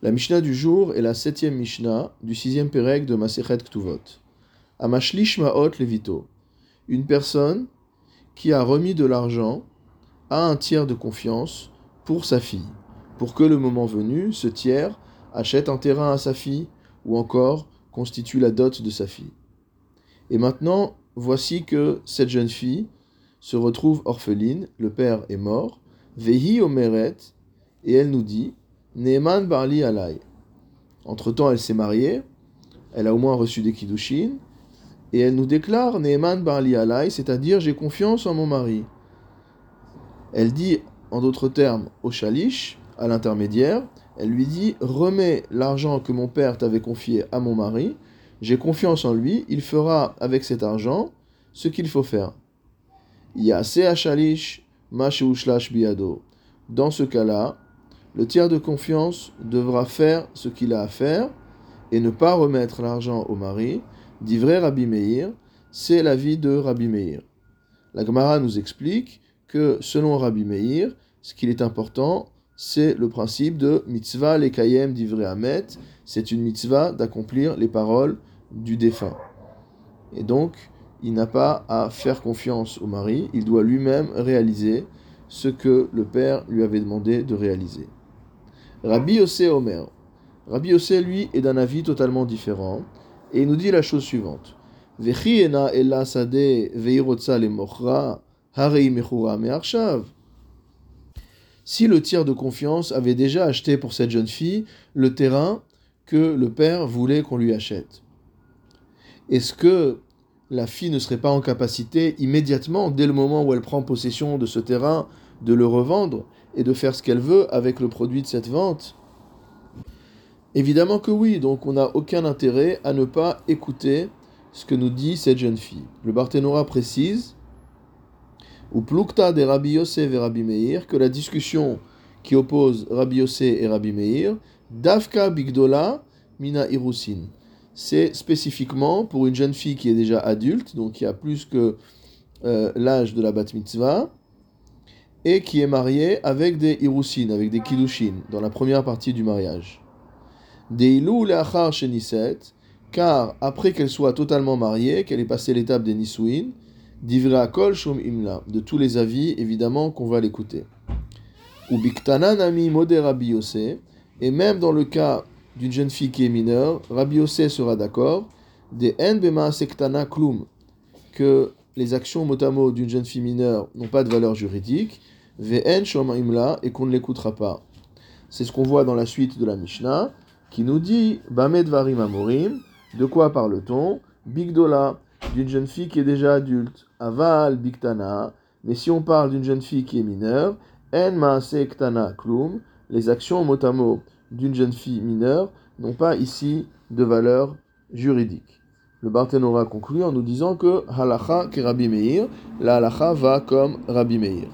La Mishnah du jour est la septième Mishnah du sixième Pérec de Masechet Ktuvot. Amashlish Maot Levito. Une personne qui a remis de l'argent à un tiers de confiance pour sa fille, pour que le moment venu, ce tiers achète un terrain à sa fille ou encore constitue la dot de sa fille. Et maintenant, voici que cette jeune fille se retrouve orpheline, le père est mort, Vehi Omeret, et elle nous dit Neeman Barli Alay. Entre-temps, elle s'est mariée, elle a au moins reçu des Kiddushin, et elle nous déclare Neeman Barli Alay, c'est-à-dire j'ai confiance en mon mari. Elle dit, en d'autres termes, au Shalish, à l'intermédiaire, elle lui dit Remets l'argent que mon père t'avait confié à mon mari, j'ai confiance en lui, il fera avec cet argent ce qu'il faut faire. Yase Shalish, Biado. Dans ce cas-là, le tiers de confiance devra faire ce qu'il a à faire et ne pas remettre l'argent au mari, dit vrai Rabbi Meir, c'est l'avis de Rabbi Meir. La Gemara nous explique que selon Rabbi Meir, ce qu'il est important, c'est le principe de mitzvah lekayem divrei amet, c'est une mitzvah d'accomplir les paroles du défunt. Et donc, il n'a pas à faire confiance au mari, il doit lui-même réaliser ce que le père lui avait demandé de réaliser. Rabbi Yossé Omer. Rabbi Yossé, lui, est d'un avis totalement différent. Et il nous dit la chose suivante. Si le tiers de confiance avait déjà acheté pour cette jeune fille le terrain que le père voulait qu'on lui achète, est-ce que la fille ne serait pas en capacité immédiatement, dès le moment où elle prend possession de ce terrain, de le revendre et de faire ce qu'elle veut avec le produit de cette vente? Évidemment que oui, donc on n'a aucun intérêt à ne pas écouter ce que nous dit cette jeune fille. Le Barthénora précise, ou plukta de Rabbi Yosef et Rabbi Meir, que la discussion qui oppose Rabbi Yosef et Rabbi Meir, Davka Bigdola Mina Irusin. C'est spécifiquement pour une jeune fille qui est déjà adulte, donc qui a plus que euh, l'âge de la bat mitzvah, et qui est mariée avec des irusin, avec des kiddushin, dans la première partie du mariage. Deilu leachar sheniset, car après qu'elle soit totalement mariée, qu'elle ait passé l'étape des nisuin, divra kol shum imla, de tous les avis, évidemment qu'on va l'écouter. Ubiktana nami mode Rabbi et même dans le cas d'une jeune fille qui est mineure, Rabbi sera d'accord, des en bema sektana klum, que les actions motamo d'une jeune fille mineure n'ont pas de valeur juridique, imla, et qu'on ne l'écoutera pas. C'est ce qu'on voit dans la suite de la Mishnah, qui nous dit Bamed varim amorim, de quoi parle-t-on? Bigdola, d'une jeune fille qui est déjà adulte, Aval biktana, mais si on parle d'une jeune fille qui est mineure, En maase klum, les actions motamo d'une jeune fille mineure n'ont pas ici de valeur juridique. Le Barthénora conclut en nous disant que halacha ke Rabbi Meir, la halacha va comme Rabbi Meir.